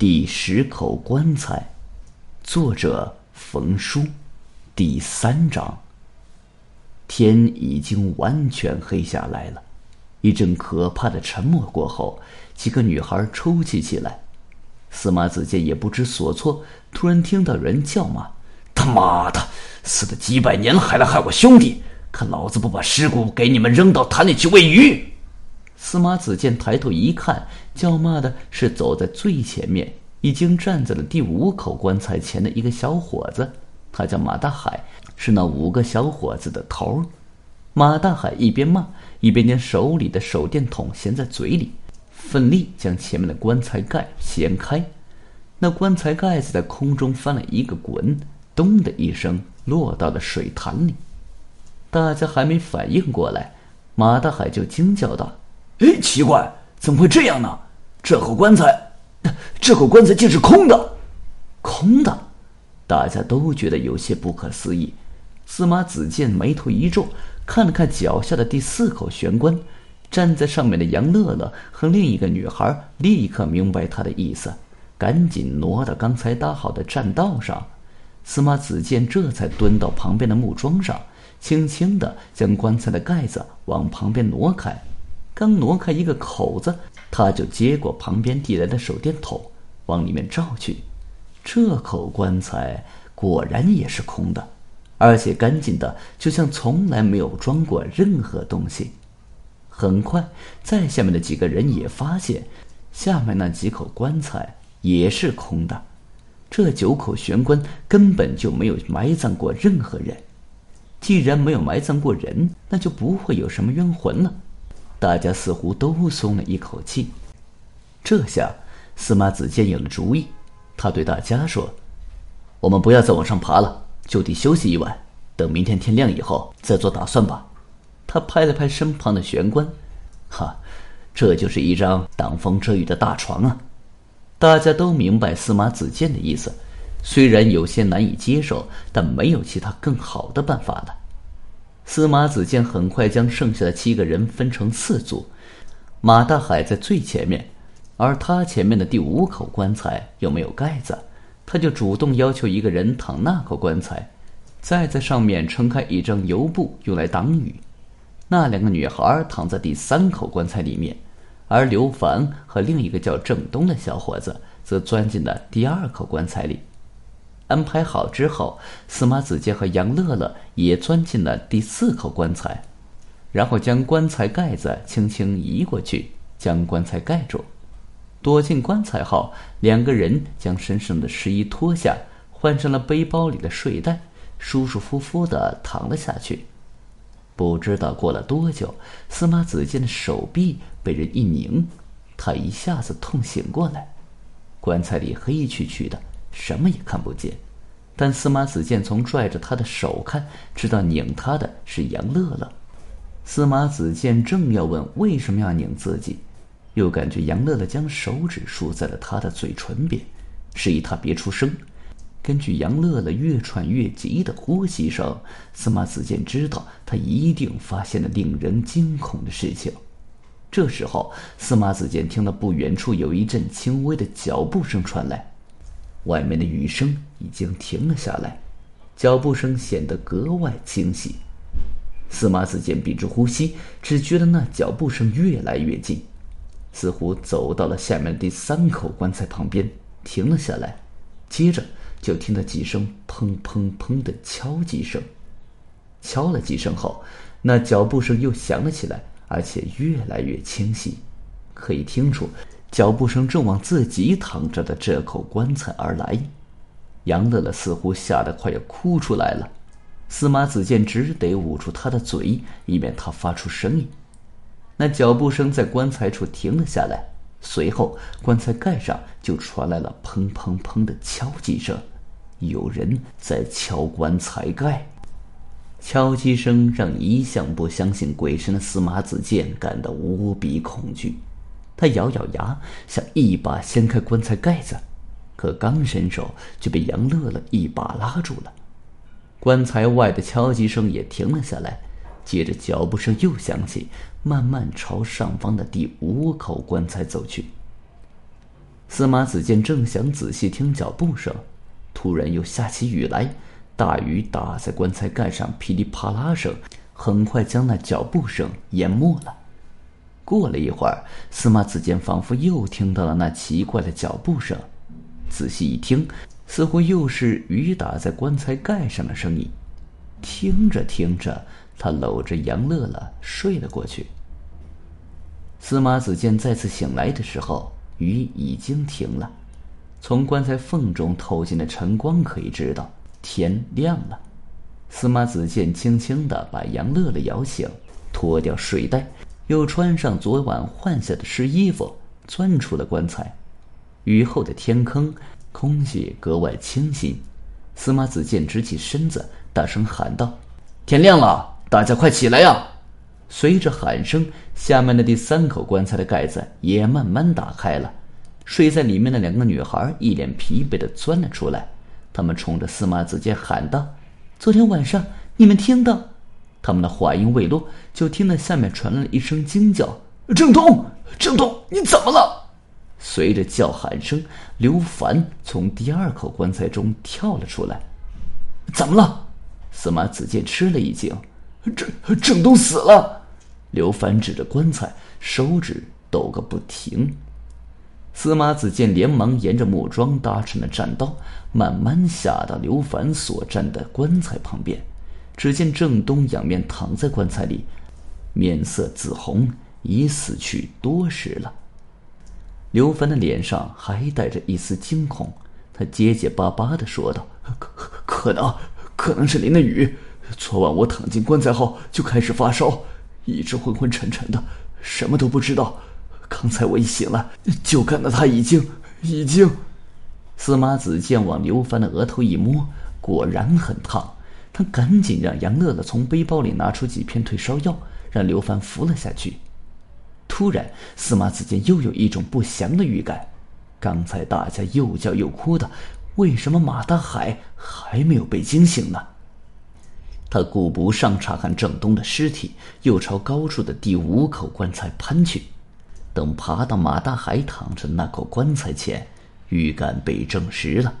第十口棺材，作者冯书，第三章。天已经完全黑下来了，一阵可怕的沉默过后，几个女孩抽泣起来。司马子建也不知所措，突然听到人叫骂：“他妈的，死了几百年了，还来害我兄弟！看老子不把尸骨给你们扔到潭里去喂鱼！”司马子建抬头一看，叫骂的是走在最前面、已经站在了第五口棺材前的一个小伙子。他叫马大海，是那五个小伙子的头。马大海一边骂，一边将手里的手电筒衔在嘴里，奋力将前面的棺材盖掀开。那棺材盖子在空中翻了一个滚，咚的一声落到了水潭里。大家还没反应过来，马大海就惊叫道。哎，奇怪，怎么会这样呢？这口棺材，这口棺材竟是空的，空的！大家都觉得有些不可思议。司马子建眉头一皱，看了看脚下的第四口玄关，站在上面的杨乐乐和另一个女孩立刻明白他的意思，赶紧挪到刚才搭好的栈道上。司马子建这才蹲到旁边的木桩上，轻轻地将棺材的盖子往旁边挪开。刚挪开一个口子，他就接过旁边递来的手电筒，往里面照去。这口棺材果然也是空的，而且干净的，就像从来没有装过任何东西。很快，在下面的几个人也发现，下面那几口棺材也是空的。这九口玄关根本就没有埋葬过任何人。既然没有埋葬过人，那就不会有什么冤魂了。大家似乎都松了一口气。这下，司马子建有了主意。他对大家说：“我们不要再往上爬了，就地休息一晚，等明天天亮以后再做打算吧。”他拍了拍身旁的玄关：“哈，这就是一张挡风遮雨的大床啊！”大家都明白司马子建的意思，虽然有些难以接受，但没有其他更好的办法了。司马子建很快将剩下的七个人分成四组，马大海在最前面，而他前面的第五口棺材又没有盖子，他就主动要求一个人躺那口棺材，再在上面撑开一张油布用来挡雨。那两个女孩躺在第三口棺材里面，而刘凡和另一个叫郑东的小伙子则钻进了第二口棺材里。安排好之后，司马子建和杨乐乐也钻进了第四口棺材，然后将棺材盖子轻轻移过去，将棺材盖住。躲进棺材后，两个人将身上的湿衣脱下，换上了背包里的睡袋，舒舒服服的躺了下去。不知道过了多久，司马子建的手臂被人一拧，他一下子痛醒过来。棺材里黑黢黢的。什么也看不见，但司马子建从拽着他的手看，知道拧他的是杨乐乐。司马子建正要问为什么要拧自己，又感觉杨乐乐将手指竖在了他的嘴唇边，示意他别出声。根据杨乐乐越喘越急的呼吸声，司马子建知道他一定发现了令人惊恐的事情。这时候，司马子建听到不远处有一阵轻微的脚步声传来。外面的雨声已经停了下来，脚步声显得格外清晰。司马子建屏住呼吸，只觉得那脚步声越来越近，似乎走到了下面第三口棺材旁边，停了下来。接着就听到几声砰砰砰的敲击声。敲了几声后，那脚步声又响了起来，而且越来越清晰，可以听出。脚步声正往自己躺着的这口棺材而来，杨乐乐似乎吓得快要哭出来了。司马子建只得捂住他的嘴，以免他发出声音。那脚步声在棺材处停了下来，随后棺材盖上就传来了砰砰砰的敲击声，有人在敲棺材盖。敲击声让一向不相信鬼神的司马子建感到无比恐惧。他咬咬牙，想一把掀开棺材盖子，可刚伸手就被杨乐乐一把拉住了。棺材外的敲击声也停了下来，接着脚步声又响起，慢慢朝上方的第五口棺材走去。司马子建正想仔细听脚步声，突然又下起雨来，大雨打在棺材盖上，噼里啪啦声，很快将那脚步声淹没了。过了一会儿，司马子建仿佛又听到了那奇怪的脚步声，仔细一听，似乎又是雨打在棺材盖上的声音。听着听着，他搂着杨乐乐睡了过去。司马子建再次醒来的时候。雨已经停了，从棺材缝中透进的晨光可以知道天亮了。司马子建轻轻地把杨乐乐摇醒，脱掉睡袋，又穿上昨晚换下的湿衣服，钻出了棺材。雨后的天坑，空气格外清新。司马子建直起身子，大声喊道：“天亮了，大家快起来呀！”随着喊声，下面的第三口棺材的盖子也慢慢打开了。睡在里面的两个女孩一脸疲惫地钻了出来，她们冲着司马子建喊道：“昨天晚上你们听到？”他们的话音未落，就听到下面传来了一声惊叫：“郑东，郑东，你怎么了？”随着叫喊声，刘凡从第二口棺材中跳了出来。“怎么了？”司马子建吃了一惊，“郑郑东死了。”刘凡指着棺材，手指抖个不停。司马子建连忙沿着木桩搭成的栈道，慢慢下到刘凡所站的棺材旁边。只见郑东仰面躺在棺材里，面色紫红，已死去多时了。刘凡的脸上还带着一丝惊恐，他结结巴巴的说道：“可可能，可能是淋了雨。昨晚我躺进棺材后就开始发烧。”一直昏昏沉沉的，什么都不知道。刚才我一醒来，就看到他已经已经。司马子建往刘凡的额头一摸，果然很烫。他赶紧让杨乐乐从背包里拿出几片退烧药，让刘凡服了下去。突然，司马子建又有一种不祥的预感。刚才大家又叫又哭的，为什么马大海还没有被惊醒呢？他顾不上查看郑东的尸体，又朝高处的第五口棺材攀去。等爬到马大海躺着那口棺材前，预感被证实了。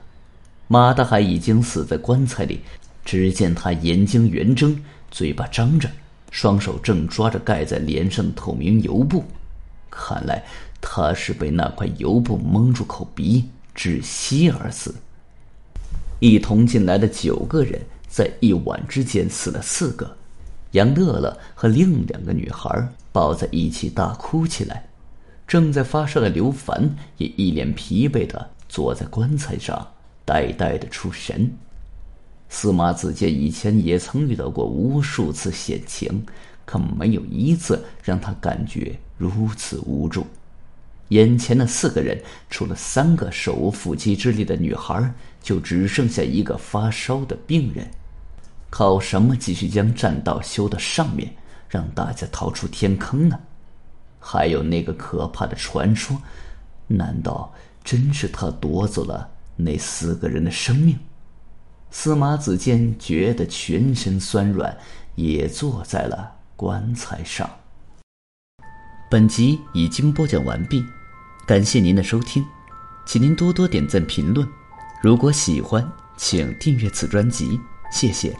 马大海已经死在棺材里。只见他眼睛圆睁，嘴巴张着，双手正抓着盖在脸上的透明油布。看来他是被那块油布蒙住口鼻，窒息而死。一同进来的九个人。在一晚之间死了四个，杨乐乐和另两个女孩抱在一起大哭起来。正在发烧的刘凡也一脸疲惫的坐在棺材上，呆呆的出神。司马子建以前也曾遇到过无数次险情，可没有一次让他感觉如此无助。眼前的四个人，除了三个手无缚鸡之力的女孩，就只剩下一个发烧的病人。靠什么继续将栈道修到上面，让大家逃出天坑呢？还有那个可怕的传说，难道真是他夺走了那四个人的生命？司马子建觉得全身酸软，也坐在了棺材上。本集已经播讲完毕，感谢您的收听，请您多多点赞评论。如果喜欢，请订阅此专辑，谢谢。